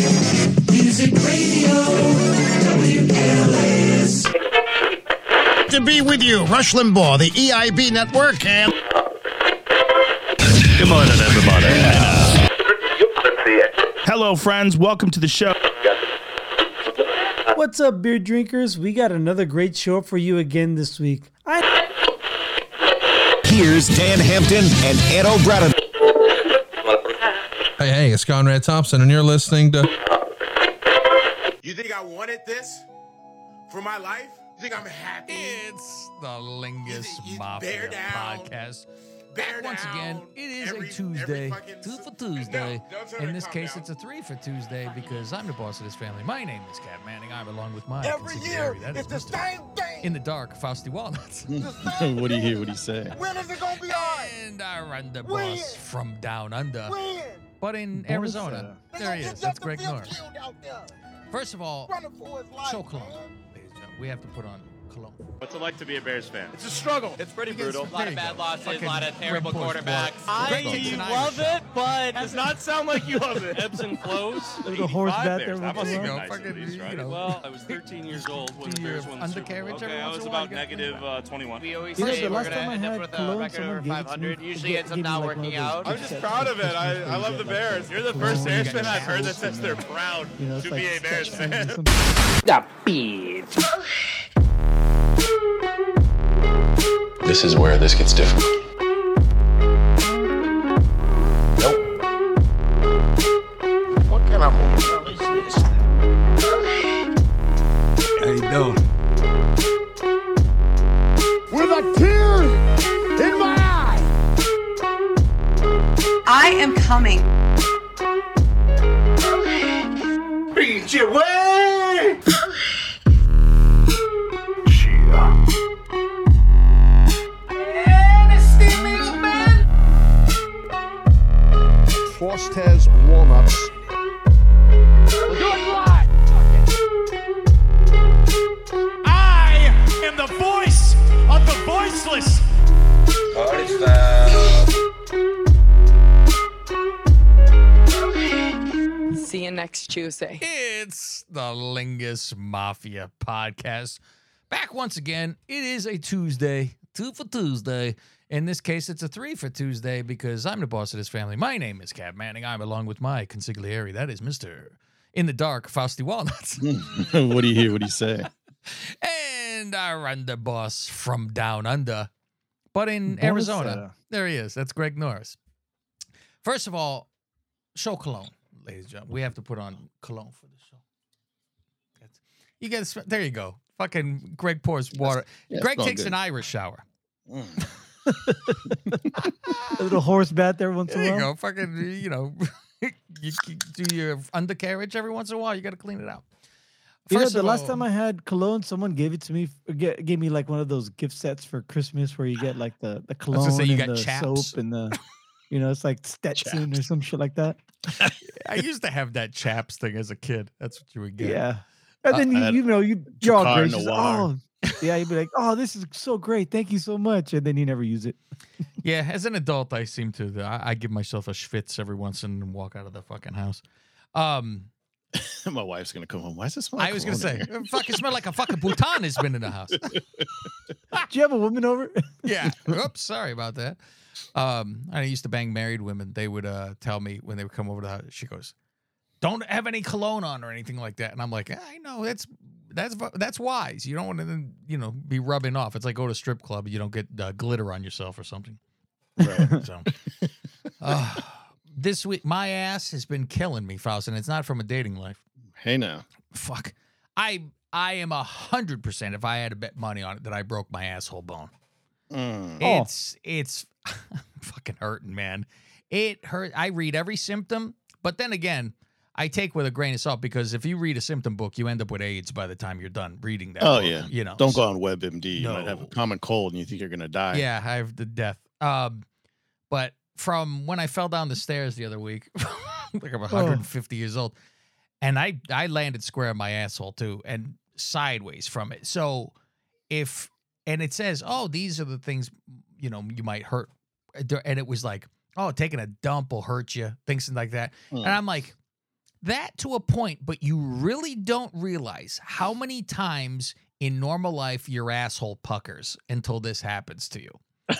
Music Radio, WLS. to be with you, Rush Limbaugh, the EIB network, and Good morning, everybody. Hello, friends. Welcome to the show. What's up, beer drinkers? We got another great show for you again this week. I Here's Dan Hampton and Ed O'Brien. Hey, hey, it's Conrad Thompson, and you're listening to You think I wanted this for my life? You think I'm happy? It's the Lingus You- you Mafia bear down. podcast. Bear Once again, it is every- a Tuesday. every Two for Tuesday. No, In this case, down. it's a three for Tuesday because I'm the boss of this family. My name is Cat Manning. I'm along with my Every year, consigliere. That it's is the Mr. same thing. In the dark, Fausty Walnuts. what do you hear? What do you say? when is it gonna be alright? and our under When? boss from down under. When? But in Arizona, there he is. That's Greg Norris. killed out there, First of all, running for his life, show cologne. man. Ladies and gentlemen, we have to put on cologne. What's it like to be a Bears fan? It's a struggle. It's pretty Because- brutal. there you go. Fucking Greg Boyce quarterbacks. Greg I takes an love Irish it, but Does not sound like you love it. ebbs and flows. There's a horse 85 back Bears. there. That must There have you been go. nice at Fucking, least, you right? know, Well, I was 13 years old when the Bears won the Super Bowl. Okay, I was in a while, about negative uh, 21. We always You know, say we're gonna I end up had with a cologne, record over gave it to 500. Usually ends up not like, one of working out. I'm just proud of it. I, Christmas I where you love the Bears. You're the first Bears fan I've heard that says they're proud You know, it's to be a Bears Skechers or fan. This is where this gets difficult. Lingus Mafia podcast. Back once again. It is a Tuesday, two for Tuesday. In this case, it's a three for Tuesday because I'm the boss of this family. My name is Cab Manning. I'm along with my consigliere. That is Mr. In the Dark, Fausty Walnuts. what do you hear? What do you say? and our under boss from down under, but in Arizona. uh, There he is. That's Greg Norris. First of all, show cologne, ladies and gentlemen. We have to put on cologne for the show. That's, you guys, there you go. Fucking Greg pours water. yeah, Greg takes good. an Irish shower. A little horse bat there once in There a you while. go. Fucking, you know, you, you do your undercarriage every once in a while. You got to clean it out. You know, First the of last time I had cologne, someone gave it to me. Gave me like one of those gift sets for Christmas where you get like the the was gonna say, cologne you and got the chaps. soap and the, you know, it's like Stetson or some shit like that. I used to have that chaps thing as a kid. That's what you would get. Yeah. And then you, you know you you're all gracious. Oh, yeah. You'd be like, oh, this is so great. Thank you so much. And then you never use it. Yeah, as an adult, I seem to. I, I give myself a schwitz every once in and walk out of the fucking house. Um, My wife's gonna come home. Why does it smell? I was gonna say, in here? "Uh, fucking smell like a fucking Bhutan has been in the house. Do you have a woman over? yeah. Oops, sorry about that. Um, I used to bang married women. They would uh tell me when they would come over to the house. She goes, "Don't have any cologne on or anything like that." And I'm like, I know that's that's that's wise. You don't want to you know be rubbing off. It's like go to strip club. You don't get uh, glitter on yourself or something. Right. So, uh, this week my ass has been killing me, Faust, and it's not from a dating life. Hey now. Fuck, I I am a hundred percent. If I had to bet money on it, that I broke my asshole bone. Mm. Oh. It's it's fucking hurting, man. It hurt. I read every symptom, but then again, I take with a grain of salt because if you read a symptom book, you end up with AIDS by the time you're done reading that. Oh book, yeah. you know. Don't go on WebMD. You might have a common cold and you think you're gonna die. Yeah, I have the death. Um, but from when I fell down the stairs the other week, like I'm 150 years old, and I I landed square on my asshole too, and sideways from it. So if and it says, oh, these are the things you know you might hurt, and it was like, oh, taking a dump will hurt you, things like that, Hmm. and I'm like. That to a point, but you really don't realize how many times in normal life your asshole puckers until this happens to you.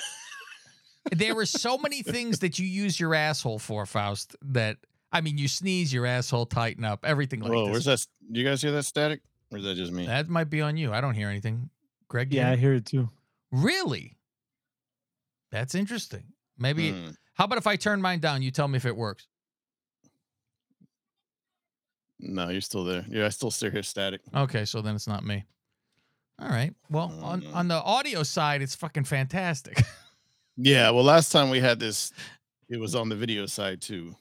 there were so many things that you use your asshole for, Faust, that I mean, you sneeze, your asshole tighten up, everything like Whoa, this. where's that? Do you guys hear that static? Or is that just me? That might be on you. I don't hear anything. Greg, you Yeah, I hear- hear it too. really? That's interesting. Maybe. Hmm. How about if I turn mine down? You tell me if it works. No, you're still there. Yeah, I still still hear static. Okay, so then it's not me. All right. Well, on, on the audio side, it's fucking fantastic. Yeah, well, last time we had this, it was on the video side too.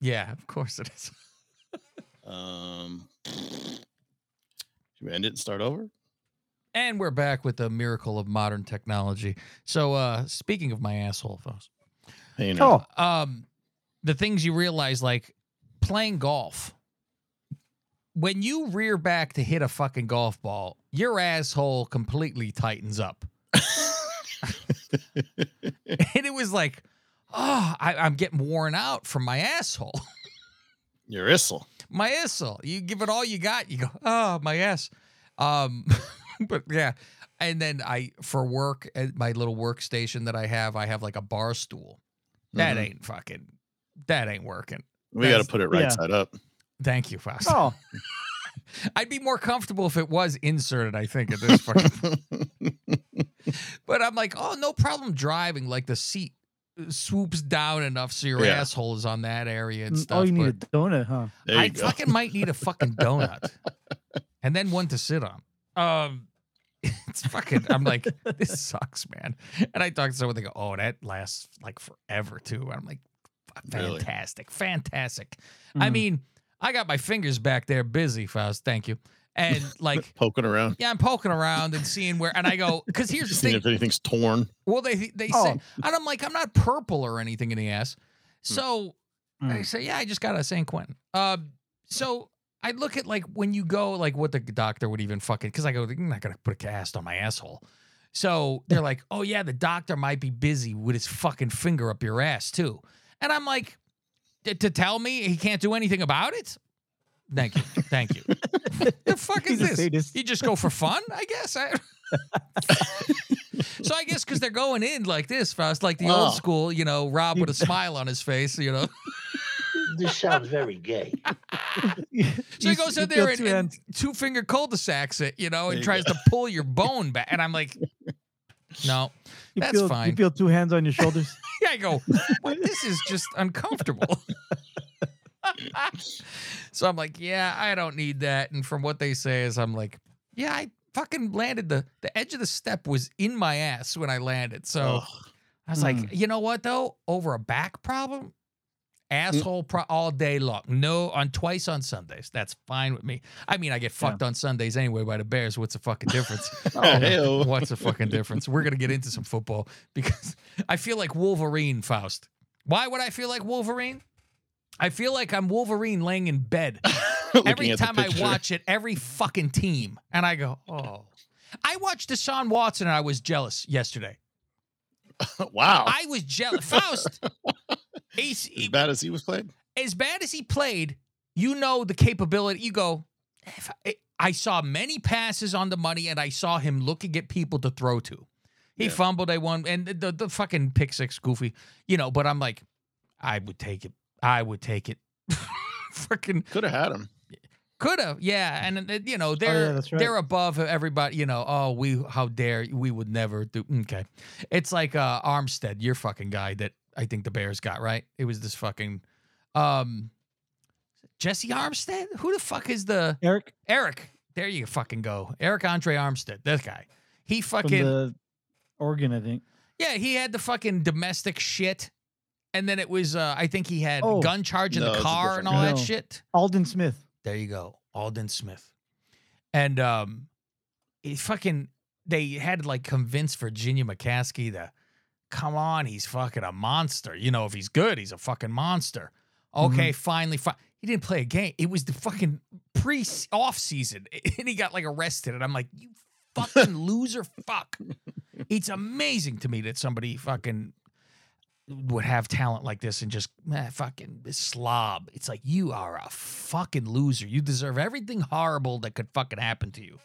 yeah, of course it is. Um, should we end it and start over? And we're back with the miracle of modern technology. So, uh speaking of my asshole, folks, Hey, no. Oh, um, the things you realize, like playing golf. When you rear back to hit a fucking golf ball, your asshole completely tightens up. and it was like, oh, I, I'm getting worn out from my asshole. Your Issel. my asshole. You give it all you got. You go, oh, my ass. Um, but yeah. And then I, for work, at my little workstation that I have, I have like a bar stool. That Mhm. ain't fucking, that ain't working. We got to put it right yeah. side up. Thank you, Faust. oh, I'd be more comfortable if it was inserted, I think, at this point. but I'm like, oh, no problem driving. Like the seat swoops down enough so your Yeah. asshole is on that area and mm, stuff. oh, you need but- a donut, huh? I go. fucking might need a fucking donut and then one to sit on. Um, it's fucking. I'm like, this sucks, man. And I talk to someone, they go, "Oh, that lasts like forever too." And I'm like, Really? fantastic, fantastic. I mean, I got my fingers back there busy, Faust. Thank you. And like, Poking around, yeah, I'm poking around and seeing where, and I go, because here's the thing. if anything's torn. Well, they they Oh. say, and I'm like, I'm not purple or anything in the ass. So I Mm. say, yeah, I just got a San Quentin. Um, so I look at like when you go, like what the doctor would even fucking, because I go, I'm not gonna put a cast on my asshole. So they're like, oh yeah, the doctor might be busy with his fucking finger up your ass too. And I'm like, "T- to tell me he can't do anything about it? Thank you, thank you. the fuck is He's a this? sadist. You just go for fun, I guess. I, so I guess because they're going in like this, Faust, like the Oh. old school, you know, Rob with a smile on his face, you know. This sounds very gay. So he goes in there and, and two finger cul-de-sacs it, you know, and you tries go. to pull your bone back. And I'm like, no, you that's feel, fine. You feel two hands on your shoulders. yeah, I go, "What? this is just uncomfortable. so I'm like, yeah, I don't need that. And from what they say is I'm like, yeah, I fucking landed the the edge of the step was in my ass when I landed. So Ugh. I was like, hmm. you know what though? Over a back problem, asshole pro- all day long. No, on twice on Sundays. That's fine with me. I mean, I get fucked on Sundays anyway by the Bears. What's the fucking difference? Hey-o. What's the fucking difference? We're gonna get into some football because I feel like Wolverine, Faust. Why would I feel like Wolverine? I feel like I'm Wolverine laying in bed every time I watch it, every fucking team, and I go, oh. I watched Deshaun Watson and I was jealous yesterday. wow, I was jealous. Faust, he's, as bad as he was played. as bad as he played, you know the capability. You go, if I, I saw many passes on the money, and I saw him looking at people to throw to. He Yeah. fumbled, they won, and the, the fucking pick six, goofy, you know. But I'm like, I would take it. I would take it. Freaking Could have had him. could have, yeah, and uh, you know they're that's right. they're above everybody. You know, oh we how dare we would never do. Okay, it's like uh Armstead, your fucking guy that I think the Bears got right. It was this fucking um Jesse Armstead. Who the fuck is the Eric Eric? There you fucking go, Eric Andre Armstead. That guy. He from fucking the Oregon, I think. yeah. He had the fucking domestic shit. And then it was, uh, I think he had Oh. gun charge in No, the car and all guy. that No. shit. Aldon Smith. There you go, Aldon Smith. And um, he fucking they had to like convince Virginia McCaskey to come on, he's fucking a monster. You know, if he's good, he's a fucking monster. Okay, mm-hmm. finally, fi- he didn't play a game. It was the fucking pre off season, and he got like arrested. And I'm like, you fucking loser, fuck. It's amazing to me that somebody fucking. would have talent like this and just man, fucking slob. It's like you are a fucking loser. You deserve everything horrible that could fucking happen to you.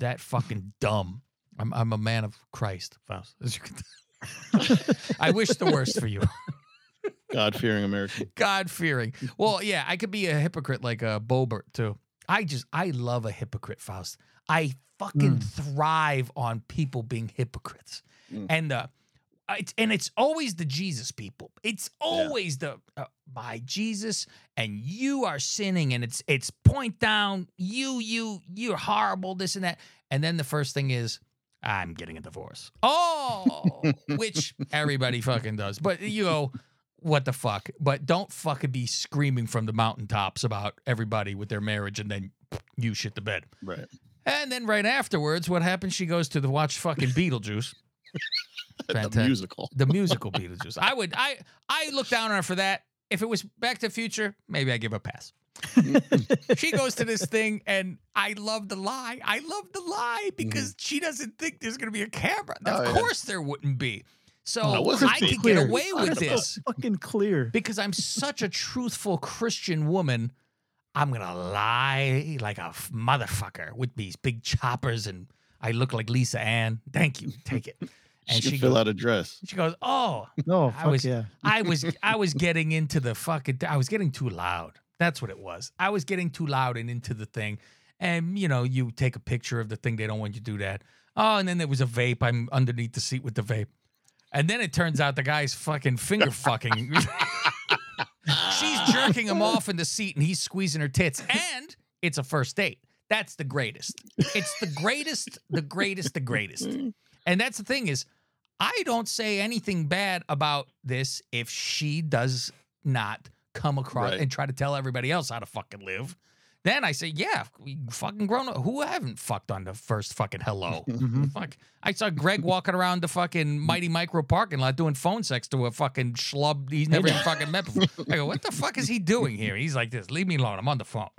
That fucking dumb. I'm I'm a man of Christ, Faust. As you can tell. I wish the worst for you. God fearing American. God fearing. Well, yeah, I could be a hypocrite like a Boebert too. I just I love a hypocrite, Faust. I fucking thrive on people being hypocrites, Mm. and uh, it's and it's always the Jesus people. It's always the uh, my Jesus, and you are sinning, and it's it's point down. You you you're horrible. This and that, and then the first thing is. I'm getting a divorce. Oh, which everybody fucking does. But you go, what the fuck? But don't fucking be screaming from the mountaintops about everybody with their marriage and then you shit the bed. Right. And then right afterwards, what happens? She goes to the watch fucking Beetlejuice. The musical. The musical Beetlejuice. I would I I look down on her for that. If it was Back to the Future, maybe I give a pass. she goes to this thing and I love the lie. I love the lie because mm-hmm. she doesn't think there's gonna be a camera. Oh, of yeah. course there wouldn't be. So Oh, I could clear. get away with this Fucking clear. because I'm such a truthful Christian woman. I'm gonna lie like a motherfucker with these big choppers, and I look like Lisa Ann. Thank you, take it. And she, she fill goes, out a dress. she goes, oh, No, I fuck was- yeah. I was I was getting into the fucking I was getting too loud. That's what it was. I was getting too loud and into the thing. And you know, you take a picture of the thing, they don't want you to do that. Oh, and then there was a vape. I'm underneath the seat with the vape. And then it turns out the guy's fucking finger fucking. She's jerking him off in the seat and he's squeezing her tits. And it's a first date. That's the greatest. It's the greatest, the greatest, the greatest. And that's the thing is, I don't say anything bad about this if she does not come across Right. and try to tell everybody else how to fucking live. Then I say, yeah, we fucking grown up. Who haven't fucked on the first fucking hello? Mm-hmm. Fuck. I saw Greg walking around the fucking Mighty Micro parking lot doing phone sex to a fucking schlub he's never even fucking met before. I go, what the fuck is he doing here? He's like this. Leave me alone. I'm on the phone.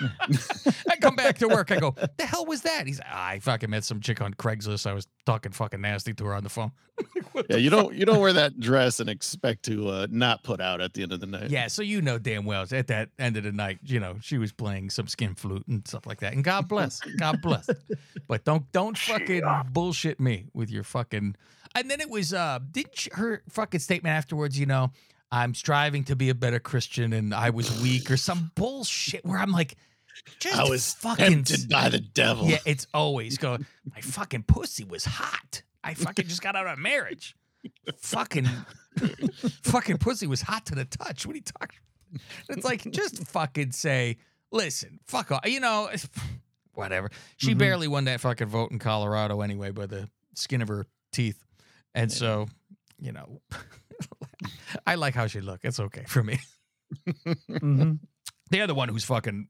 I come back to work. I go, the hell was that? He's like, I fucking met some chick on Craigslist. I was talking fucking nasty to her on the phone. Yeah, you don't you don't wear that dress and expect to uh, not put out at the end of the night. Yeah, so you know damn well at that end of the night, you know, she was playing some skin flute and stuff like that. And God bless, God bless. But don't don't fucking bullshit me with your fucking. And then it was uh, didn't her fucking statement afterwards? You know, I'm striving to be a better Christian and I was weak or some bullshit where I'm like, just I was fucking tempted by the devil. Yeah, it's always go. My fucking pussy was hot. I fucking just got out of marriage. fucking, fucking pussy was hot to the touch. What are you talking? It's like just fucking say, listen, fuck off. You know, whatever. She Mm-hmm. barely won that fucking vote in Colorado anyway by the skin of her teeth, and so you know, I like how she look. It's okay for me. hmm The other one who's fucking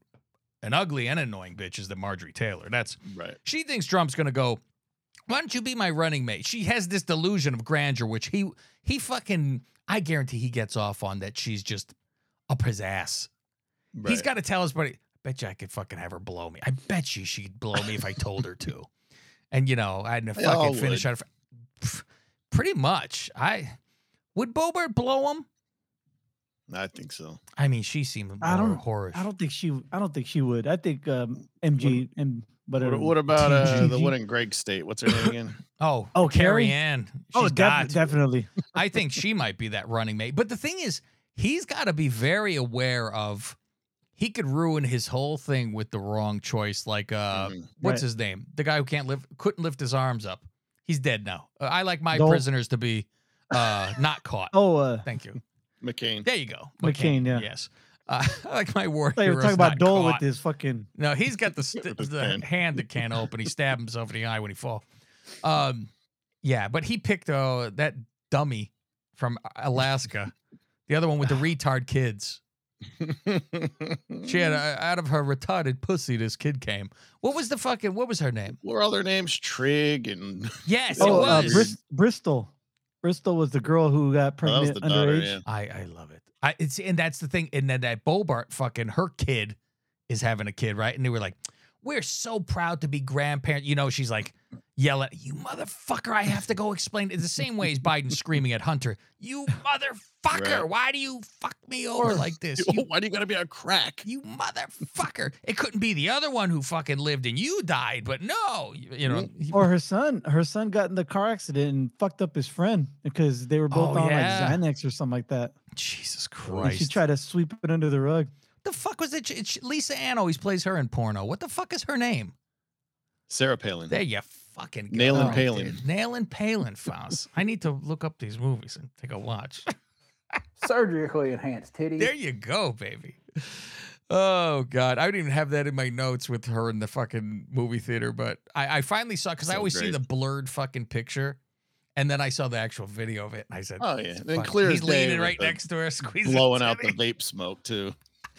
an ugly and annoying bitch is the Marjorie Taylor. That's Right. she thinks Trump's gonna go. Why don't you be my running mate? She has this delusion of grandeur, which he he fucking I guarantee he gets off on that. She's just up his ass. He's got to tell his buddy. I bet you I could fucking have her blow me. I bet you she'd blow me if I told her to. And you know, I had to fucking finish would. out. Pff, Pretty much. I would Boebert blow him. I think so. I mean, she seemed more I don't- horror. I don't think she. I don't think she would. I think um, MG and whatever. What, what about uh, the TG? one in Greg State? What's her name again? Oh, Oh, Carrie Carrie? Ann. Oh, She's def- got to. definitely. I think she might be that running mate. But the thing is, he's got to be very aware of he could ruin his whole thing with the wrong choice. Like, uh, Mhm. what's Right. his name? The guy who can't lift, couldn't lift his arms up. He's dead now. Uh, I like my Dole. prisoners to be uh, not caught. Oh, uh, Thank you. McCain. There you go. McCain, yeah. Yes. Uh, I like my war they were talking about not Dole caught. with his fucking. No, he's got the, st- the hand that can't open. He stabbed himself in the eye when he fall. Um, yeah, but he picked uh, that dummy from Alaska, the other one with the retard kids. She had uh, out of her retarded pussy. This kid came. What was the fucking? What was her name? what are all their names? Trig and Yes, Oh, it uh, was. Bris- Bristol. Bristol was the girl who got Oh, that was pregnant the daughter. underage. Yeah. I I love it. I it's and that's the thing. And then that Boebert fucking her kid is having a kid, right? And they were like, we're so proud to be grandparents. You know, she's like yelling, "You motherfucker! I have to go explain." It's the same way as Biden screaming at Hunter, "You motherfucker! Right. Why do you fuck me over like this? You Why do you gotta be on crack? you motherfucker. It couldn't be the other one who fucking lived and you died, but no, you, you know. Mm-hmm. Or her son, her son got in the car accident and fucked up his friend because they were both Oh, on yeah. like Xanax or something like that. Jesus And she tried to sweep it under the rug. The fuck was it? It's- Lisa Ann always plays her in porno. What the fuck is her name? Sarah Palin. There you fucking go. Nailin' right oh, Palin. there. Nailin' Palin, Faust. I need to look up these movies and take a watch. Surgically enhanced titties. There you go, baby. Oh God, I didn't even have that in my notes with her in the fucking movie theater, but I, I finally saw because I So always see the blurred fucking picture, and then I saw the actual video of it, and I said, Oh yeah. Then fuck, clear he's as leaning right next to her, squeezing blowing out the vape smoke too.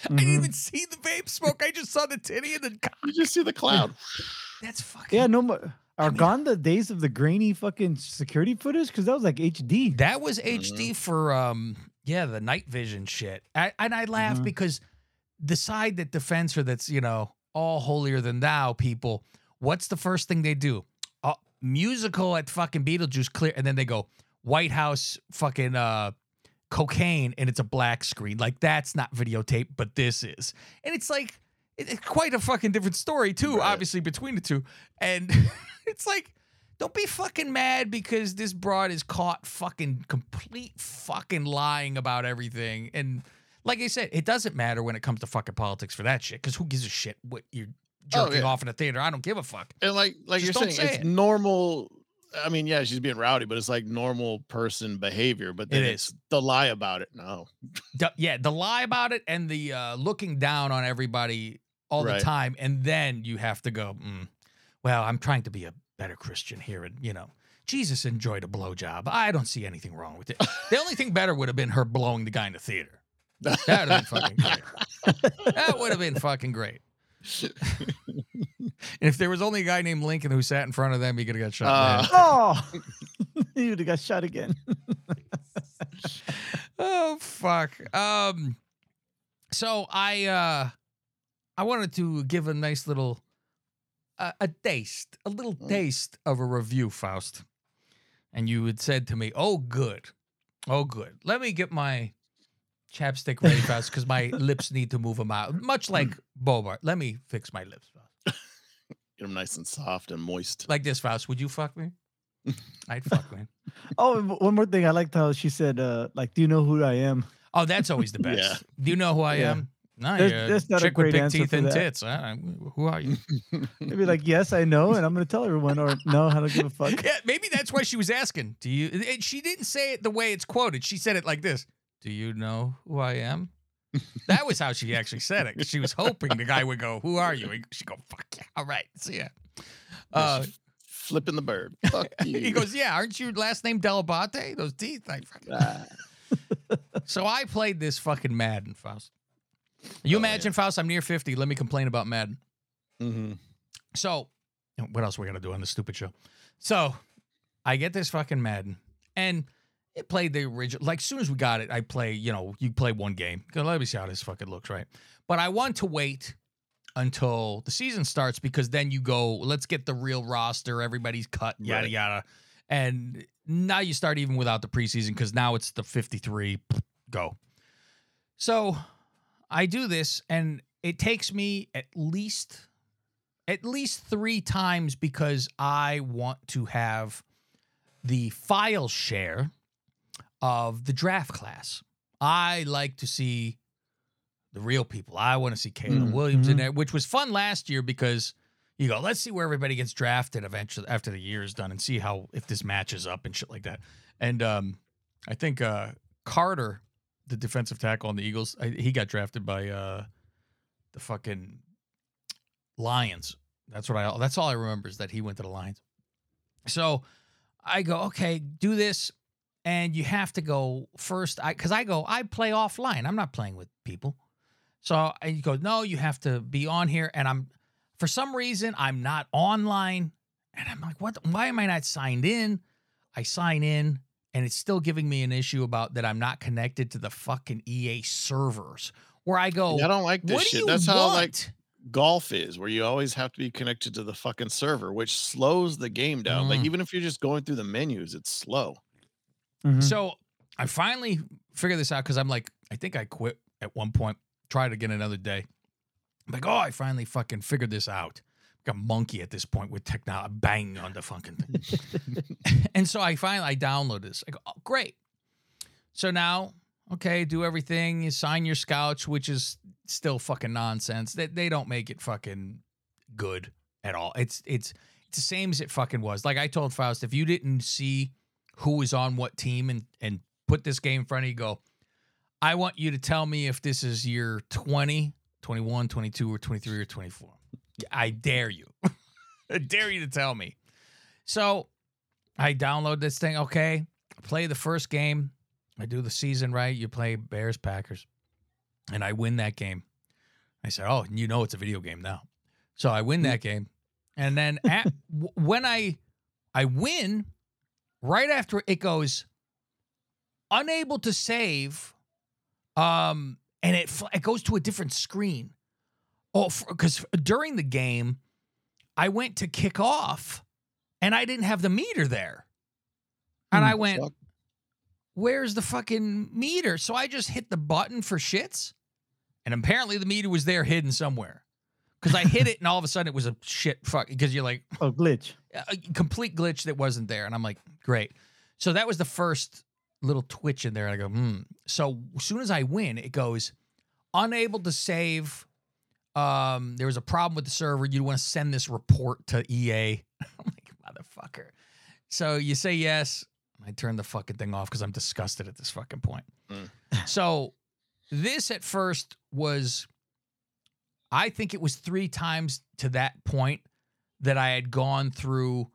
I didn't Mhm. even see the vape smoke. I just saw the titty and the. You just see the cloud. That's fucking. Yeah, no more. Are gone the days of the grainy fucking security footage? Because that was like HD. That was Mm-hmm. HD for um yeah the night vision shit. I, and I laugh Mhm. because the side that defends her, that's you know all holier than thou people. What's the first thing they do? Uh, musical at fucking Beetlejuice clear, and then they go White House fucking uh cocaine, and it's a black screen. Like that's not videotape, but this is, and it's like it- it's quite a fucking different story too. Right. Obviously between the two, and it's like. Don't be fucking mad because this broad is caught fucking complete fucking lying about everything. And like I said, it doesn't matter when it comes to fucking politics for that shit because who gives a shit what you're Oh, jerking yeah. off in a theater? I don't give a fuck. And like like Just you're saying, say it's it. normal. I mean, yeah, she's being rowdy, but it's like normal person behavior. But then It it's the lie about it. No. The- yeah, the lie about it and the uh, looking down on everybody all Right. the time. And then you have to go, mm, well, I'm trying to be a better Christian here. And, you know, Jesus enjoyed a blowjob. I don't see anything wrong with it. the only thing better would have been her blowing the guy in the theater. That would have been fucking great. That would have been fucking great. And if there was only a guy named Lincoln who sat in front of them, he could have got shot. Uh. Oh, he would have got shot again. oh fuck. Um so I uh I wanted to give a nice little uh, a taste, a little taste of a review, Faust. And you had said to me, "Oh good. Oh good. Let me get my chapstick ready, fast cuz my lips need to move them out. Much like Boebert. Let me fix my lips, Faust. Get them nice and soft and moist. Like this, Faust. Would you fuck me? I'd fuck, man. Oh, and one more thing. I liked how she said, uh, like, do you know who I am? Oh, that's always the best. Yeah. Do you know who I Yeah. am? No, There's- you're there's not a chick with great big answer teeth for and that. tits. Uh, who are you? Maybe like, yes, I know, and I'm gonna tell everyone, or no, I don't give a fuck. yeah, maybe that's why she was asking. Do you? And she didn't say it the way it's quoted. She said it like this: Do you know who I am? That was how she actually said it. She was hoping the guy would go, "Who are you?" She go, "Fuck yeah, all right, see ya." Uh, Flipping the bird. Fuck you. he goes, "Yeah, aren't you last name Delabate? Those teeth." I fucking- Ah. so I played this fucking Madden, Faust. You Oh, yeah. imagine, Faust? I'm near fifty. Let me complain about Madden. Mhm. So, what else are we gonna do on this stupid show? So, I get this fucking Madden, and it played the original. Like, as soon as we got it, I play. You know, you play one game. Go, Let me see how this fucking looks, right? But I want to wait until the season starts because then you go. Let's get the real roster. Everybody's cut. Yada Right. yada. And now you start even without the preseason because now it's the 53. Go. So I do this, and it takes me at least at least three times because I want to have the file share of the draft class. I like to see the real people. I want to see Caleb Mm, Williams in mhm. there, which was fun last year because you go, let's see where everybody gets drafted eventually after the year is done and see how if this matches up and shit like that. And um, I think uh, Carter, the defensive tackle on the Eagles, I, he got drafted by uh, the fucking Lions. That's what I. That's all I remember is that he went to the Lions. So I go, okay, do this, and you have to go first. I because I go, I play offline. I'm not playing with people. So and you go, no, you have to be on here, and I'm for some reason I'm not online, and I'm like, what? Why am I not signed in? I sign in, and it's still giving me an issue about that I'm not connected to the fucking EA servers. Where I go, I don't like this shit. That's want? how like golf is, where you always have to be connected to the fucking server, which slows the game down. Like Mm. even if you're just going through the menus, it's slow. Mhm. So I finally figured this out because I'm like, I think I quit at one point, tried again another day. I'm like, oh, I finally fucking figured this out. Like a monkey at this point with technology, banging on the fucking thing. and so I finally I downloaded this. I go, oh, great. So now, okay, do everything. You sign your scouts, which is still fucking nonsense. They they don't make it fucking good at all. It's it's it's the same as it fucking was. Like I told Faust, if you didn't see who was on what team and and put this game in front of you, go, I want you to tell me if this is year 20, 21, 22, or 23, or 24. I dare you. I dare you to tell me. So I download this thing. Okay. Play the first game. I do the season right. You play Bears Packers. And I win that game. I said, Oh, you know it's a video game now. So I win that mm. game. And then at, w- when I I win, right after it goes unable to save um and it it goes to a different screen oh because during the game i went to kick off and i didn't have the meter there and i went Fuck. where's the fucking meter so i just hit the button for shits and apparently the meter was there hidden somewhere because i hit it and all of a sudden it was a shit fuck because you're like Oh, glitch. A complete glitch that wasn't there. And I'm like, great. So that was the first little twitch in there. And I go, hmm. So as soon as I win, it goes unable to save. Um, there was a problem with the server. You want to send this report to EA. I'm like, motherfucker. So you say yes. I turn the fucking thing off because I'm disgusted at this fucking point. so this at first was, I think it was three times to that point that I had gone through,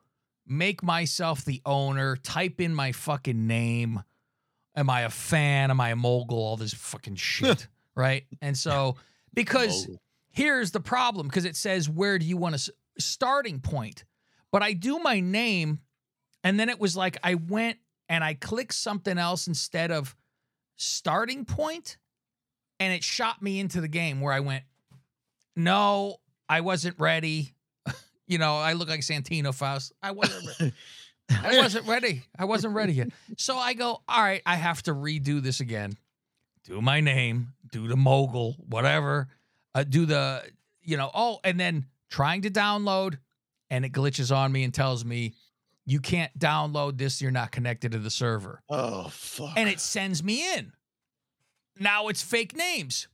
make myself the owner, type in my fucking name. Am I a fan? Am I a mogul? All this fucking shit. right. And so, because Mogul. here's the problem because it says, where do you want to starting point? But I do my name, and then it was like I went and I clicked something else instead of starting point, and it shot me into the game where I went, no, I wasn't ready. You know, I look like Santino Faust. I wasn't. I wasn't ready. I wasn't ready yet. So I go, all right, I have to redo this again. Do my name, do the mogul, whatever. Uh, do the, you know, oh, and then trying to download, and it glitches on me and tells me you can't download this. You're not connected to the server Oh fuck. and it sends me in. Now it's fake names.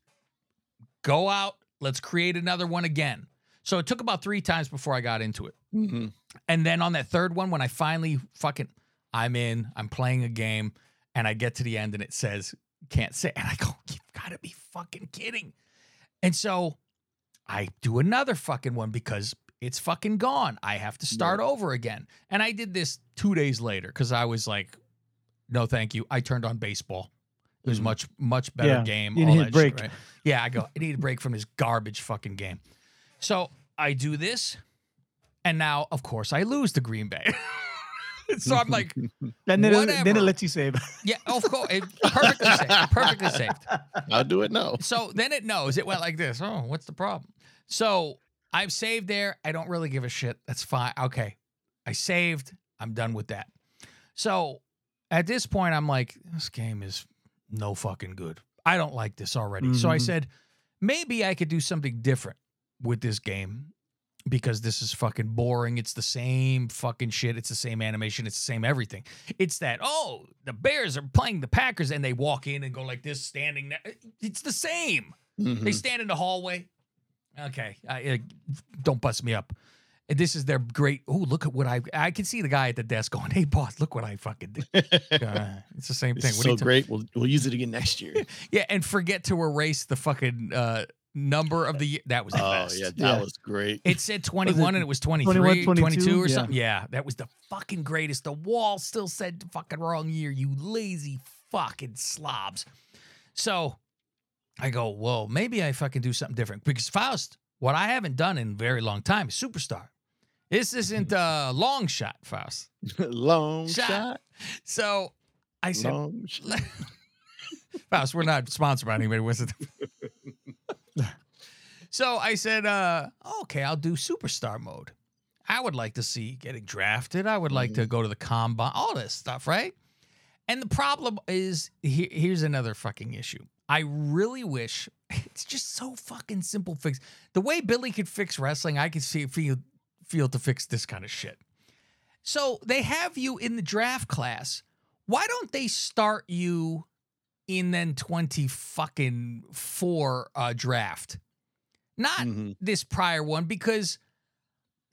Go out. Let's create another one again. So it took about three times before I got into it. Mhm. And then on that third one, when I finally fucking, I'm in, I'm playing a game, and I get to the end and it says, can't say. And I go, you've got to be fucking kidding. And so I do another fucking one because it's fucking gone. I have to start over again. And I did this two days later because I was like, no, thank you. I turned on baseball. It was Mhm. much, much better Yeah, game. you need a break. Shit, right? Yeah, I go, I need a break from this garbage fucking game. So I do this, and now, of course, I lose to Green Bay. so I'm like, And then it, then it lets you save. yeah, of course, it, perfectly saved, perfectly saved. I'll do it now. So then it knows it went like this. Oh, what's the problem? So I've saved there. I don't really give a shit. That's fine. Okay. I saved. I'm done with that. So at this point, I'm like, this game is no fucking good. I don't like this already. So I Mhm. said, maybe I could do something different with this game because this is fucking boring. It's the same fucking shit. It's the same animation. It's the same everything. It's that, oh, the Bears are playing the Packers and they walk in and go like this, standing there. It's the same. Mhm. They stand in the hallway. Okay, I, uh, don't bust me up. And this is their great. Oh, look at what I. I can see the guy at the desk going, "Hey, boss, look what I fucking did." Uh, it's the same thing. What so great. We'll we'll use it again next year. Yeah, and forget to erase the fucking uh, number of the year. That was the oh best. yeah, that Yeah. was great. It said 21 and it was 23, 22, 22, or yeah. something. Yeah, that was the fucking greatest. The wall still said fucking wrong year, you lazy fucking slobs. So I go, well, maybe I fucking do something different because Faust, what I haven't done in a very long time is Superstar. This isn't a long shot, Faust. long Shot. shot. So I said, Long shot. Faust, we're not sponsored by anybody. Was it? So I said, uh, okay, I'll do superstar mode. I would like to see getting drafted. I would like to go to the combine, all this stuff, right? And the problem is here, here's another fucking issue. I really wish it's just so fucking simple fix. The way Billy could fix wrestling, I could see feel feel to fix this kind of shit. So they have you in the draft class. Why don't they start you in then 20 fucking four uh, draft? Not Mhm. this prior one because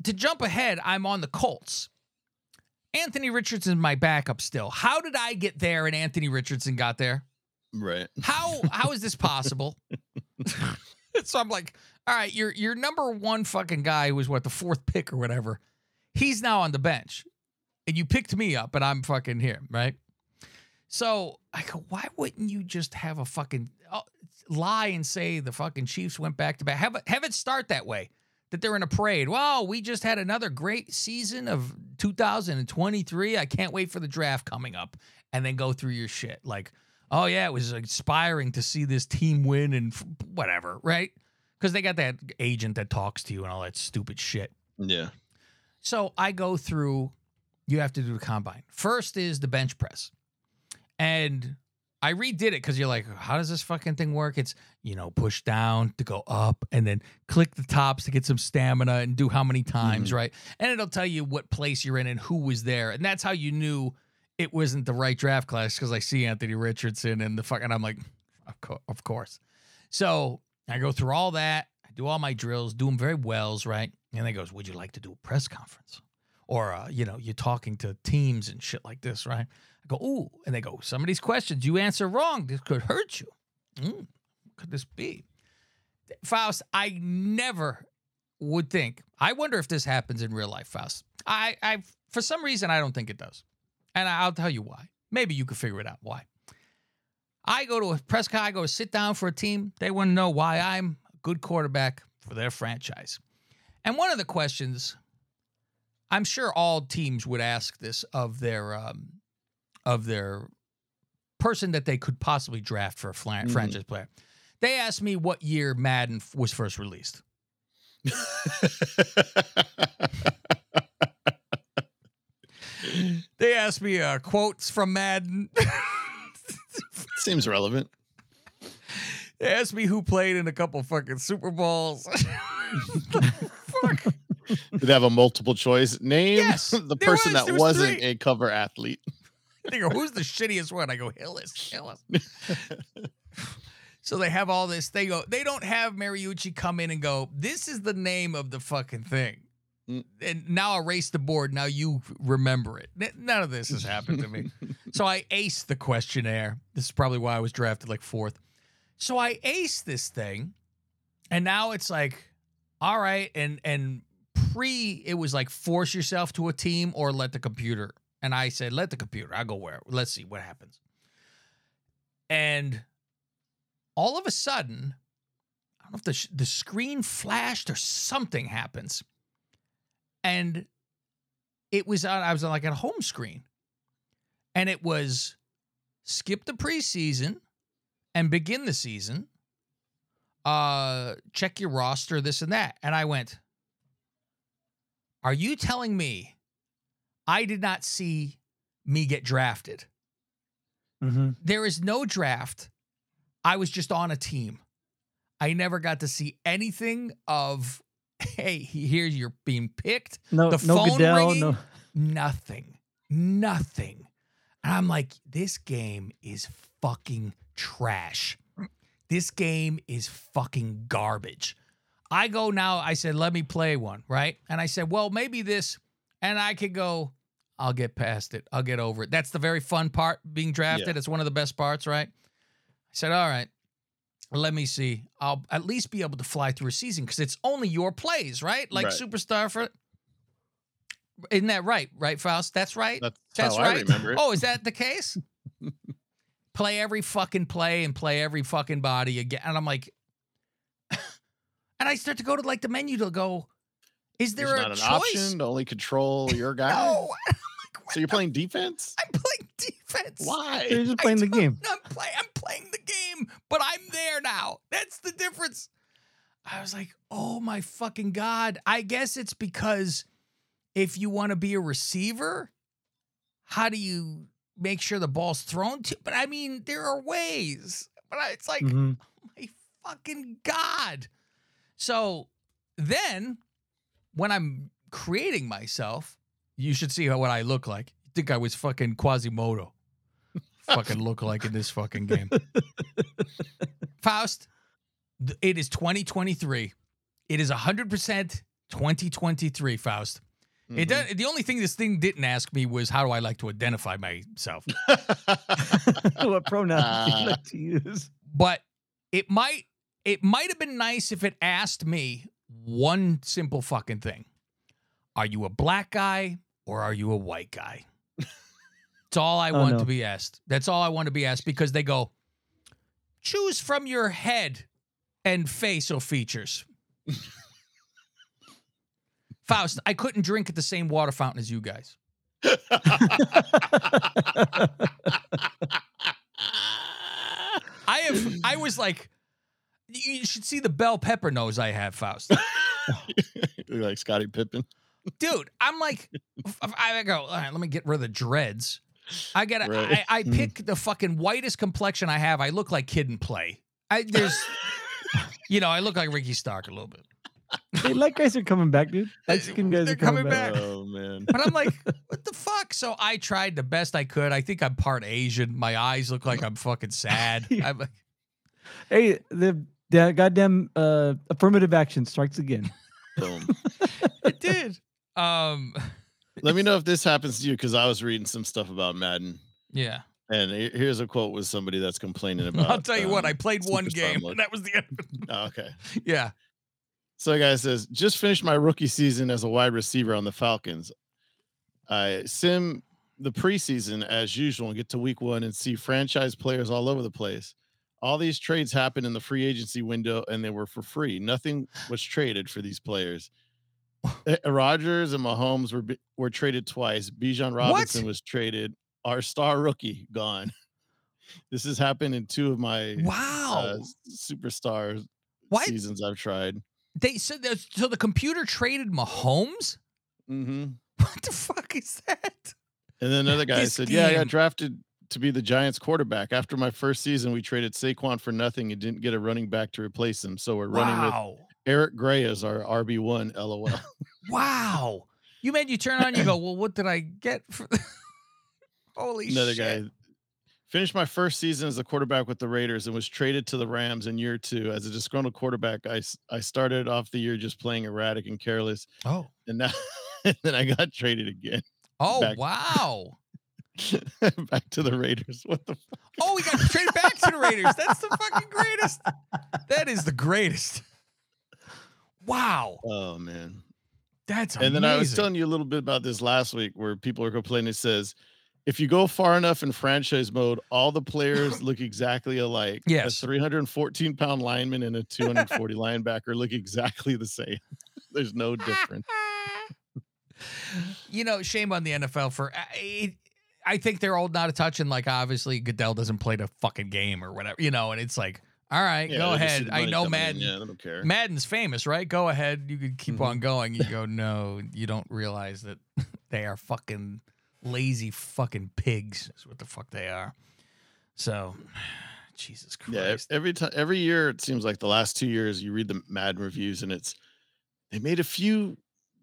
to jump ahead, I'm on the Colts. Anthony Richardson's my backup still. How did I get there and Anthony Richardson got there? Right. How how is this possible? so I'm like, all right, your your number one fucking guy who was what the fourth pick or whatever, he's now on the bench, and you picked me up, and I'm fucking here, right? So I go, why wouldn't you just have a fucking uh, lie and say the fucking Chiefs went back to back? Have it have it start that way. That they're in a parade. Well, we just had another great season of 2023. I can't wait for the draft coming up. And then go through your shit. Like, oh yeah, it was inspiring to see this team win and f- whatever, right? Because they got that agent that talks to you and all that stupid shit. Yeah. So I go through, you have to do the combine. First is the bench press. And I redid it because you're like, how does this fucking thing work? It's, you know, push down to go up and then click the tops to get some stamina and do how many times, Mhm. right? And it'll tell you what place you're in and who was there. And that's how you knew it wasn't the right draft class because I see Anthony Richardson and the fucking, I'm like, of, co- of course. So I go through all that. I do all my drills, do them very wells, right? And they goes, would you like to do a press conference? Or, uh, you know, you're talking to teams and shit like this, right? Go, ooh. And they go, some of these questions you answer wrong. This could hurt you. Mm, could this be? Faust, I never would think. I wonder if this happens in real life, Faust. I, I, for some reason, I don't think it does. And I'll tell you why. Maybe you could figure it out why. I go to a press con, I go sit down for a team. They want to know why I'm a good quarterback for their franchise. And one of the questions, I'm sure all teams would ask this of their um, of their person that they could possibly draft for a flan- Mhm. franchise player. They asked me what year Madden f- was first released. They asked me uh, quotes from Madden. Seems relevant. They asked me who played in a couple fucking Super Bowls. Fuck. Did they have a multiple choice name? Yes, the person was, that was wasn't three. a cover athlete. They go, who's the shittiest one? I go, Hillis, Hillis. so they have all this. They go, they don't have Mariucci come in and go, this is the name of the fucking thing. Mm. And now erase the board. Now you remember it. None of this has happened to me. so I aced the questionnaire. This is probably why I was drafted like fourth. So I aced this thing, and now it's like, all right, and and pre it was like force yourself to a team or let the computer. And I said, let the computer. I go where? Let's see what happens. And all of a sudden, I don't know if the sh- the screen flashed or something happens, and it was on. I was on like a home screen, and it was skip the preseason and begin the season. Uh, check your roster, this and that, and I went. Are you telling me I did not see me get drafted? Mm-hmm. There is no draft. I was just on a team. I never got to see anything of, hey, here you're being picked. No, The no phone Goodell, ringing? no. Nothing. Nothing. And I'm like, this game is fucking trash. This game is fucking garbage. I go now, I said, let me play one, right? And I said, well, maybe this, and I could go, I'll get past it. I'll get over it. That's the very fun part, being drafted. Yeah. It's one of the best parts, right? I said, all right, let me see. I'll at least be able to fly through a season because it's only your plays, right? Like Right. superstar for. Isn't that right? Right, Faust? That's right. That's, That's right. I remember it. Oh, is that the case? play every fucking play and play every fucking body again. And I'm like, and I start to go to like the menu to go, is there There's a not an choice? option to only control your guy. No, So you're playing defense? I'm playing defense. Why? You're just playing the game. I'm, play, I'm playing the game, but I'm there now. That's the difference. I was like, oh my fucking God. I guess it's because if you want to be a receiver, how do you make sure the ball's thrown to? But I mean, there are ways. But I, it's like, Mhm. my fucking God. So then when I'm creating myself, you should see how, what I look like. You think I was fucking Quasimodo. fucking look like in this fucking game. Faust, th- it is 2023. It is 100% 2023, Faust. Mm-hmm. It does, the only thing this thing didn't ask me was how do I like to identify myself. what pronouns do you like to use? but it might it might have been nice if it asked me one simple fucking thing. Are you a black guy or are you a white guy? That's all I Oh, want no. to be asked. That's all I want to be asked because they go choose from your head and facial features. Faust, I couldn't drink at the same water fountain as you guys. I have I was like you should see the bell pepper nose I have, Faust. Like Scottie Pippen. Dude, I'm like I go, all right, let me get rid of the dreads. I get Right. I, I pick the fucking whitest complexion I have. I look like Kid 'n Play. I there's you know, I look like Ricky Stark a little bit. Hey, light guys are coming back, dude. Uh, light skin guys They're are coming, coming back. back. Oh man. But I'm like, what the fuck? So I tried the best I could. I think I'm part Asian. My eyes look like I'm fucking sad. I'm like, Hey, the, the goddamn uh, affirmative action strikes again. Boom. it did. Um, Let me know if this happens to you because I was reading some stuff about Madden. yeah. And here's a quote with somebody that's complaining about. I'll tell you what, um, I played one game, and that was the end. Oh, okay. Yeah. So a guy says, just finished my rookie season as a wide receiver on the Falcons. I sim the preseason as usual and get to week one and see franchise players all over the place. All these trades happened in the free agency window and they were for free. Nothing was traded for these players. Eh, Rodgers and Mahomes were were traded twice. Bijan Robinson was traded. Our star rookie gone. This has happened in two of my Wow. uh, superstar What? seasons I've tried. They said that. So the computer traded Mahomes. Mm-hmm. What the fuck is that? And then another guy This said, "Yeah, I got drafted to be the Giants quarterback. After my first season, we traded Saquon for nothing and didn't get a running back to replace him. So we're running with Eric Gray as our RB one. LOL. Wow. You made you turn on. You go. Well, what did I get for? Holy another shit. guy finished my first season as a quarterback with the Raiders and was traded to the Rams in year two as a disgruntled quarterback. I, I started off the year just playing erratic and careless, Oh. and now and then I got traded again Oh Back- wow. back to the Raiders. What the? Fuck? Oh, we got traded back to the Raiders. That's the fucking greatest. That is the greatest. Wow. Oh man. That's And then I was telling you a little bit about this last week where people are complaining. It says, if you go far enough in franchise mode, all the players look exactly alike. Yes. A 314 pound lineman and a 240 linebacker look exactly the same. There's no difference. you know, shame on the NFL for. Uh, it, I think they're old not a touch, and like obviously Goodell doesn't play the fucking game or whatever, you know. And it's like, all right, Yeah, go they just see ahead. I know coming in. Madden. Yeah, they don't care. Madden's famous, right? Go ahead. You can keep Mhm. on going. You go, no, you don't realize that they are fucking lazy fucking pigs. Is what the fuck they are. So, Jesus Christ. Yeah, every time, every year, it seems like the last two years, you read the Madden reviews, and it's they made a few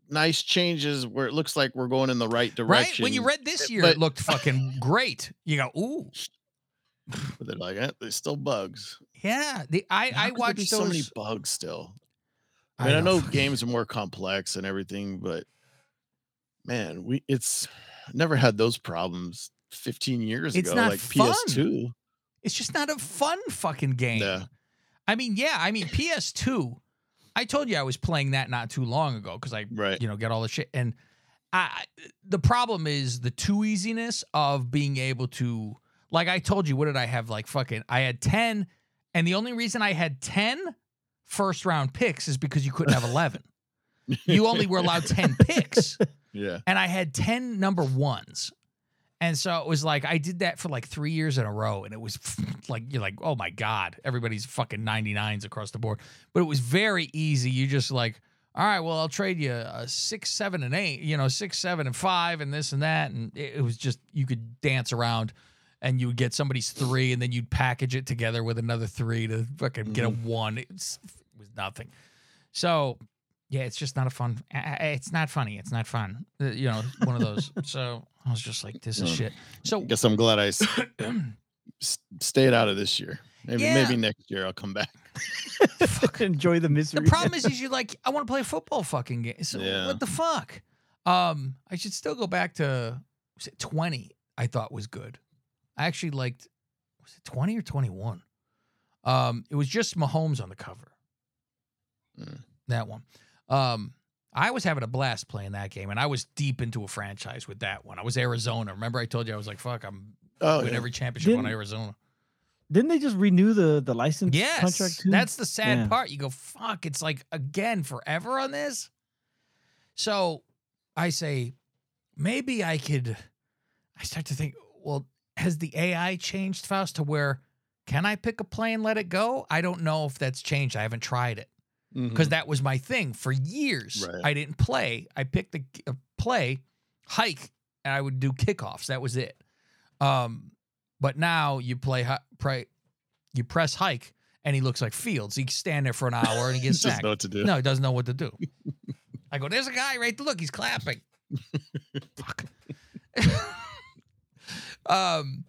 nice changes where it looks like we're going in the right direction. Right? When you read this year, but- it looked fucking great. You go, ooh, but they're like, eh, there's still bugs. yeah. The I How I watched those. so many bugs still. I mean, I, don't know games are more complex and everything, but man, we it's never had those problems 15 years It's ago, not like fun. PS2. It's just not a fun fucking game. Yeah. I mean, yeah, I mean PS2. I told you I was playing that not too long ago because I, Right. you know, get all the shit. And I, the problem is the too easiness of being able to, like I told you, what did I have? Like fucking, I had ten, and the only reason I had 10 first round picks is because you couldn't have eleven. you only were allowed ten picks Yeah. and I had 10 number ones. And so it was like I did that for like three years in a row, and it was like you're like, oh my god, everybody's fucking 99s across the board. But it was very easy. You just like, all right, well I'll trade you a six, seven, and eight, you know, six, seven, and five, and this and that, and it, it was just you could dance around, and you would get somebody's three, and then you'd package it together with another three to fucking get a one. It was, it was nothing. So yeah, it's just not a fun. It's not funny. It's not fun. Uh, You know, one of those. so I was just like, this is Mm. shit. So Guess I'm glad I s- stayed out of this year. Maybe Yeah. maybe next year I'll come back. Fucking enjoy the misery. the problem is, is you like, I want to play a football fucking game. So Yeah. what the fuck? Um, I should still go back to was it 20. I thought was good. I actually liked. Was it 20 or 21? Um, it was just Mahomes on the cover. Mm. That one. Um, I was having a blast playing that game, and I was deep into a franchise with that one. I was Arizona. Remember, I told you I was like, "Fuck, I'm Oh, win yeah. every championship on Didn't- Arizona." Didn't they just renew the the license Yes, contract too? that's the sad Yeah. part. You go, "Fuck!" It's like again forever on this. So I say, maybe I could. I start to think, well, has the AI changed, Faust, to where can I pick a play and let it go? I don't know if that's changed. I haven't tried it because Mhm. that was my thing for years. Right. I didn't play. I picked a, a play, hike, and I would do kickoffs. That was it. Um, but now you play, you press hike, and he looks like Fields. He stand there for an hour and he gets sacked. what to do. No, he doesn't know what to do. I go, there's a guy right there. Look, he's clapping. Fuck. um,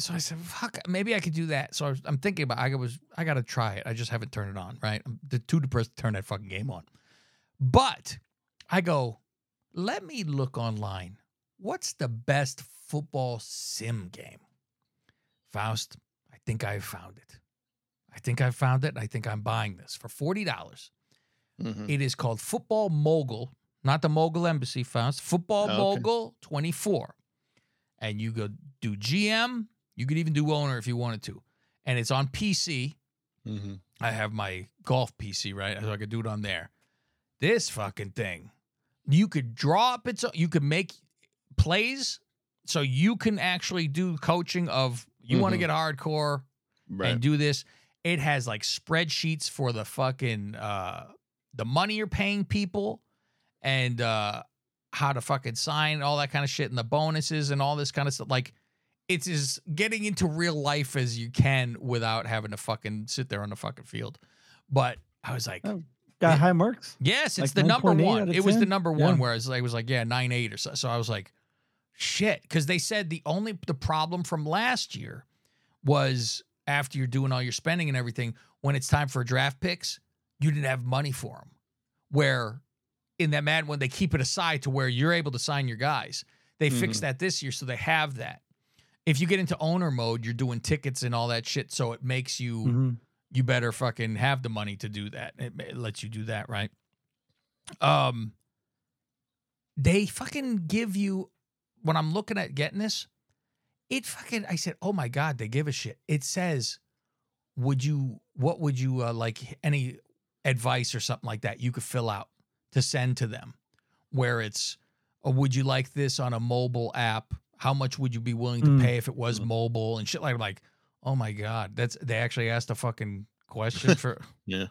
so I said, fuck, maybe I could do that. So I was, I'm thinking about. I was, I got to try it. I just haven't turned it on. Right, I'm too depressed to turn that fucking game on. But I go, let me look online. What's the best football sim game? Faust, I think I found it. I think I found it. I think I'm buying this for forty dollars. Mhm. It is called Football Mogul, not the Mogul Embassy Faust. Football okay. Mogul 24. And you go do GM. You could even do owner if you wanted to. And it's on PC. Mhm. I have my golf PC, right? So I could do it on there. This fucking thing, you could draw up its, own, you could make plays so you can actually do coaching of you want to get hardcore Right. and do this. It has like spreadsheets for the fucking uh the money you're paying people and uh how to fucking sign all that kind of shit and the bonuses and all this kind of stuff. Like it's as getting into real life as you can without having to fucking sit there on the fucking field. But I was like, Oh, Got high marks. Yes, it's Like the number one. It was the number one. Yeah. Whereas I was like, yeah, nine eight or so. So I was like, shit, because they said the only the problem from last year was after you're doing all your spending and everything, when it's time for draft picks, you didn't have money for them. Where in that Madden, when they keep it aside to where you're able to sign your guys, they fixed Mhm. that this year, so they have that. If you get into owner mode, you're doing tickets and all that shit, so it makes you Mhm. you better fucking have the money to do that. It, it lets you do that, right? Um, they fucking give you when I'm looking at getting this, it fucking. I said, oh my god, they give a shit. It says, would you? What would you uh, like? Any advice or something like that you could fill out to send to them, where it's, oh, would you like this on a mobile app? How much would you be willing to Mm. pay if it was mobile and shit like like oh my god that's they actually asked a fucking question for Yeah.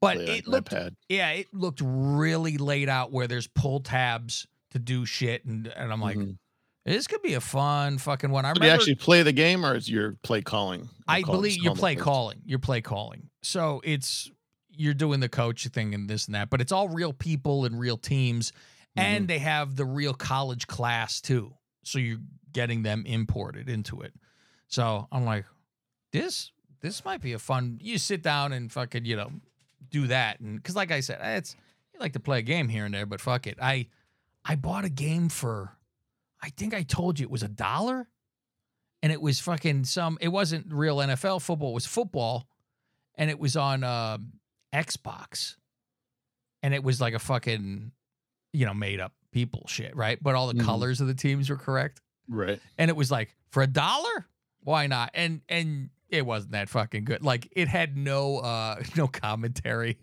but it looked iPad. yeah it looked really laid out where there's pull tabs to do shit and and i'm like Mhm. this could be a fun fucking one i Do you actually play the game or is your play calling? I call- believe you're play calling. You're play calling. So it's you're doing the coach thing and this and that, but it's all real people and real teams, Mm-hmm. and they have the real college class too. So you're getting them imported into it. So I'm like, this this might be a fun. You sit down and fucking you know do that, and because like I said, it's you like to play a game here and there, but fuck it. I I bought a game for, I think I told you it was a dollar and it was fucking some it wasn't real NFL football, it was football and it was on uh, Xbox. And it was like a fucking you know, made up people shit, right? But all the Mhm. colors of the teams were correct. Right. And it was like, for a dollar? Why not? And and it wasn't that fucking good. Like it had no uh no commentary.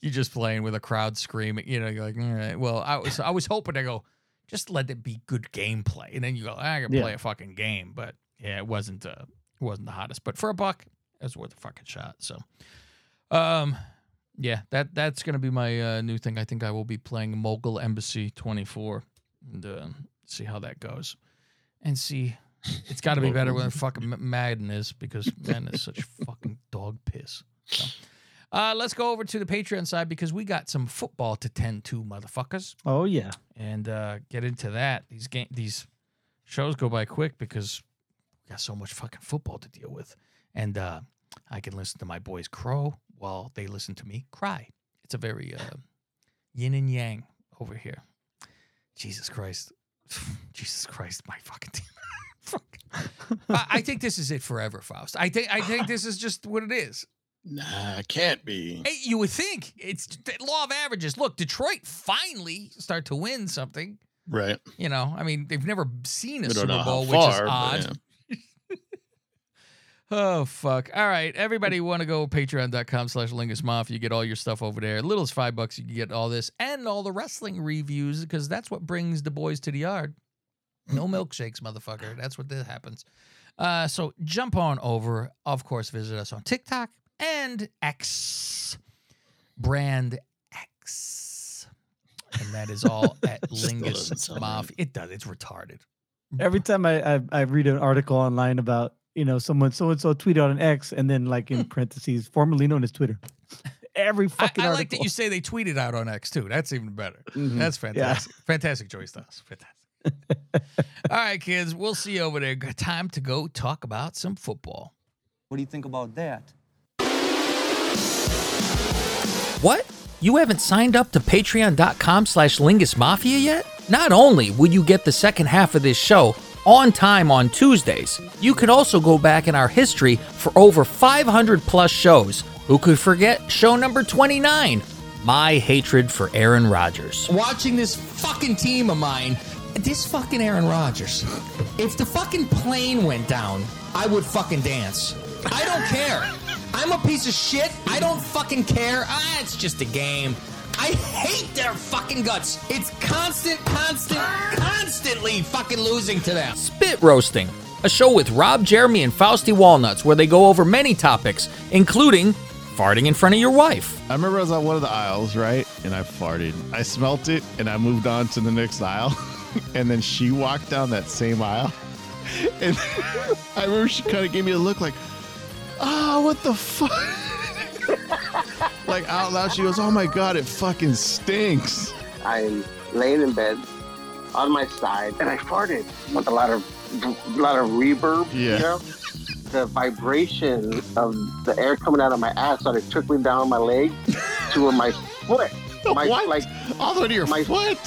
You're just playing with a crowd screaming, you know, you're like, all right. Well, I was I was hoping to go, just let it be good gameplay, and then you go, I can Yeah. play a fucking game. But yeah, it wasn't uh, it wasn't the hottest. But for a buck, it was worth a fucking shot. So, um, yeah, that that's gonna be my uh, new thing. I think I will be playing Mogul Embassy 24 and uh, see how that goes, and see. It's got to be better than fucking Madden is because Madden is such fucking dog piss. So, uh, let's go over to the Patreon side because we got some football to tend to, motherfuckers Oh yeah. and uh, get into that. These game, these shows go by quick because we got so much fucking football to deal with, and uh, I can listen to my boys crow while they listen to me cry. It's a very uh, yin and yang over here. Jesus Christ, Jesus Christ, my fucking team. Fuck. I, I think this is it forever, Faust. I think I think this is just what it is. Nah, can't be. Hey, you would think it's the law of averages. Look, Detroit finally start to win something. Right. You know, I mean, they've never seen a Super Bowl, which is odd. Oh fuck! All right, everybody, want to go Patreon.com/slash Lingus? You get all your stuff over there. Little as five bucks, you can get all this and all the wrestling reviews because that's what brings the boys to the yard. No milkshakes, motherfucker. That's what that happens. Uh, so jump on over. Of course, visit us on TikTok and X, brand X, and that is all at Lingus. Mafia. It does. It's retarded. Every time I, I I read an article online about you know someone so and so tweeted on an X and then like in parentheses formerly known as Twitter. Every fucking I article. like that you say they tweeted out on X too. That's even better. Mhm. That's Yeah. fantastic. Fantastic choice, Styles. Fantastic. All right, kids, we'll see you over there. Got Time to go talk about some football. What do you think about that? What? You haven't signed up to patreon.com slash Lingus Mafia yet? Not only will you get the second half of this show on time on Tuesdays, you could also go back in our history for over 500 plus shows. Who could forget show number 29? My hatred for Aaron Rodgers. Watching this fucking team of mine, this fucking Aaron Rodgers. If the fucking plane went down, I would fucking dance. I don't care. I'm a piece of shit. I don't fucking care. Ah, it's just a game. I hate their fucking guts. It's constant, constant, constantly fucking losing to them. Spit Roasting, a show with Rob, Jeremy, and Fausty Walnuts where they go over many topics, including farting in front of your wife. I remember I was on one of the aisles, right? And I farted. I smelt it and I moved on to the next aisle. and then she walked down that same aisle. And I remember she kind of gave me a look like, oh, what the fuck? like out loud, she goes, oh my God, it fucking stinks. I'm laying in bed on my side and I farted with a lot of a lot of reverb. Yeah. You know? The vibration of the air coming out of my ass started trickling down my leg to my foot. My What? like All the way to your my foot?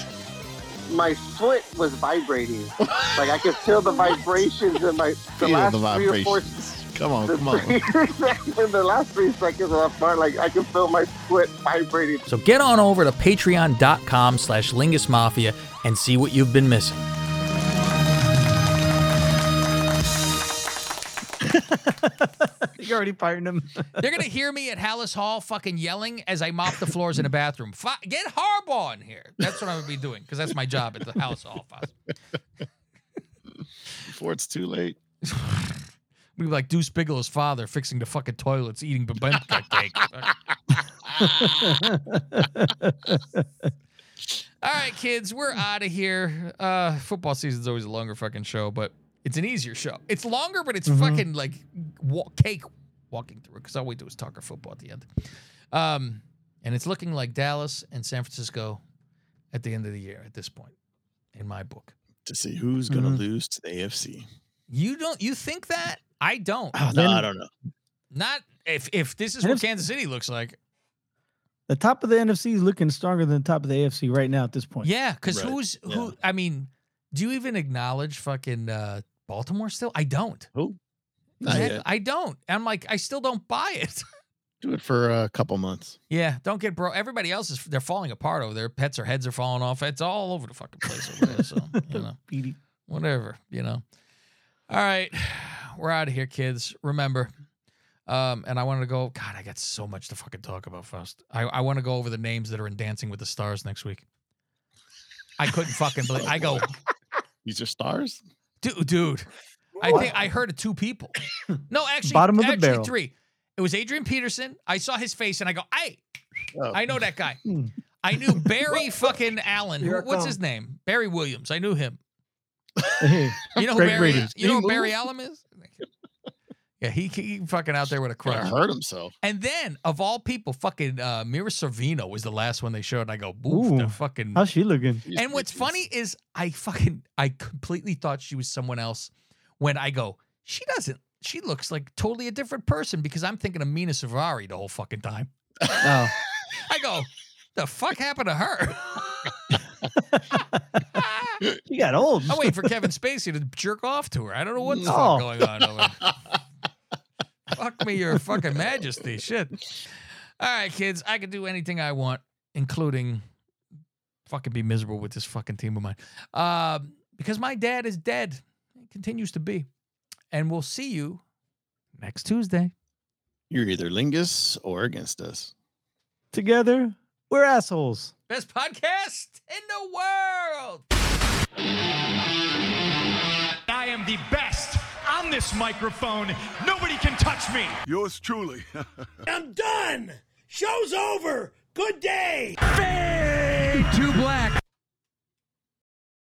My foot was vibrating. like I could feel the vibrations in my the Feel last the three or four vibrations. Come on, the come on. three- in the last three seconds of that fart, like I can feel my foot vibrating. So get on over to patreon.com slash Lingus Mafia and see what you've been missing. You're already firing them. They're gonna hear me at Halas Hall fucking yelling as I mop the floors in a bathroom. Fi- get Harbaugh in here. That's what I'm gonna be doing because that's my job at the Halas Hall. Before it's too late. We be like Deuce Bigalow's father fixing the fucking toilets, eating Babinka cake. All right, kids, we're out of here. Uh, football season's always a longer fucking show, but it's an easier show. It's longer, but it's fucking like wa- cake walking through it because all we do is talk our football at the end. Um, and it's looking like Dallas and San Francisco at the end of the year at this point, in my book. To see who's going to Mhm. lose to the AFC. You don't? You think that? I don't. no, then- I don't know. Not if if this is And what Kansas City looks like. The top of the NFC is looking stronger than the top of the AFC right now at this point. Yeah, because Right, who's who? I mean, do you even acknowledge fucking uh, Baltimore still? I don't. Who? Not Exactly. yet. I don't. I'm like, I still don't buy it. Do it for a couple months. yeah, don't get bro. Everybody else is they're falling apart over there. Pets or heads are falling off. It's all over the fucking place over there. So you know, Petey. whatever. You know. All right, we're out of here, kids. Remember. Um, and I wanted to go. God, I got so much to fucking talk about, first. I, I want to go over the names that are in Dancing with the Stars next week. I couldn't fucking believe. I go, These are stars. dude, dude. I think I heard of two people. No, actually, Bottom of the actually barrel. three. It was Adrian Peterson. I saw his face and I go, hey, Oh. I know that guy. Hmm. I knew Barry fucking Allen. Who, what's his name? Barry Williams. I knew him. Hey, You know who Greg Barry Brady. is? You know who Barry. Allen is? Yeah, he, he fucking out there with a Gonna crutch. hurt himself. And then, of all people, fucking uh, Mira Sorvino was the last one they showed. And I go, oof, the Ooh. fucking. how's she looking? These And what's bitches. funny is I fucking I completely thought she was someone else when I go, she doesn't. She looks like totally a different person because I'm thinking of Mena Suvari the whole fucking time. Oh, I go, the fuck happened to her? she got old. I'm waiting for Kevin Spacey to jerk off to her. I don't know what's the No. fuck going on over there. fuck me, your fucking majesty. Shit. All right, kids, I can do anything I want, including fucking be miserable with this fucking team of mine. Um, because my dad is dead. He continues to be. And we'll see you next Tuesday. You're either Lingus or against us. Together, we're assholes. Best podcast in the world. I am the best on this microphone. Nobody can touch me. Yours truly. I'm done. Show's over. Good day. Fade to black.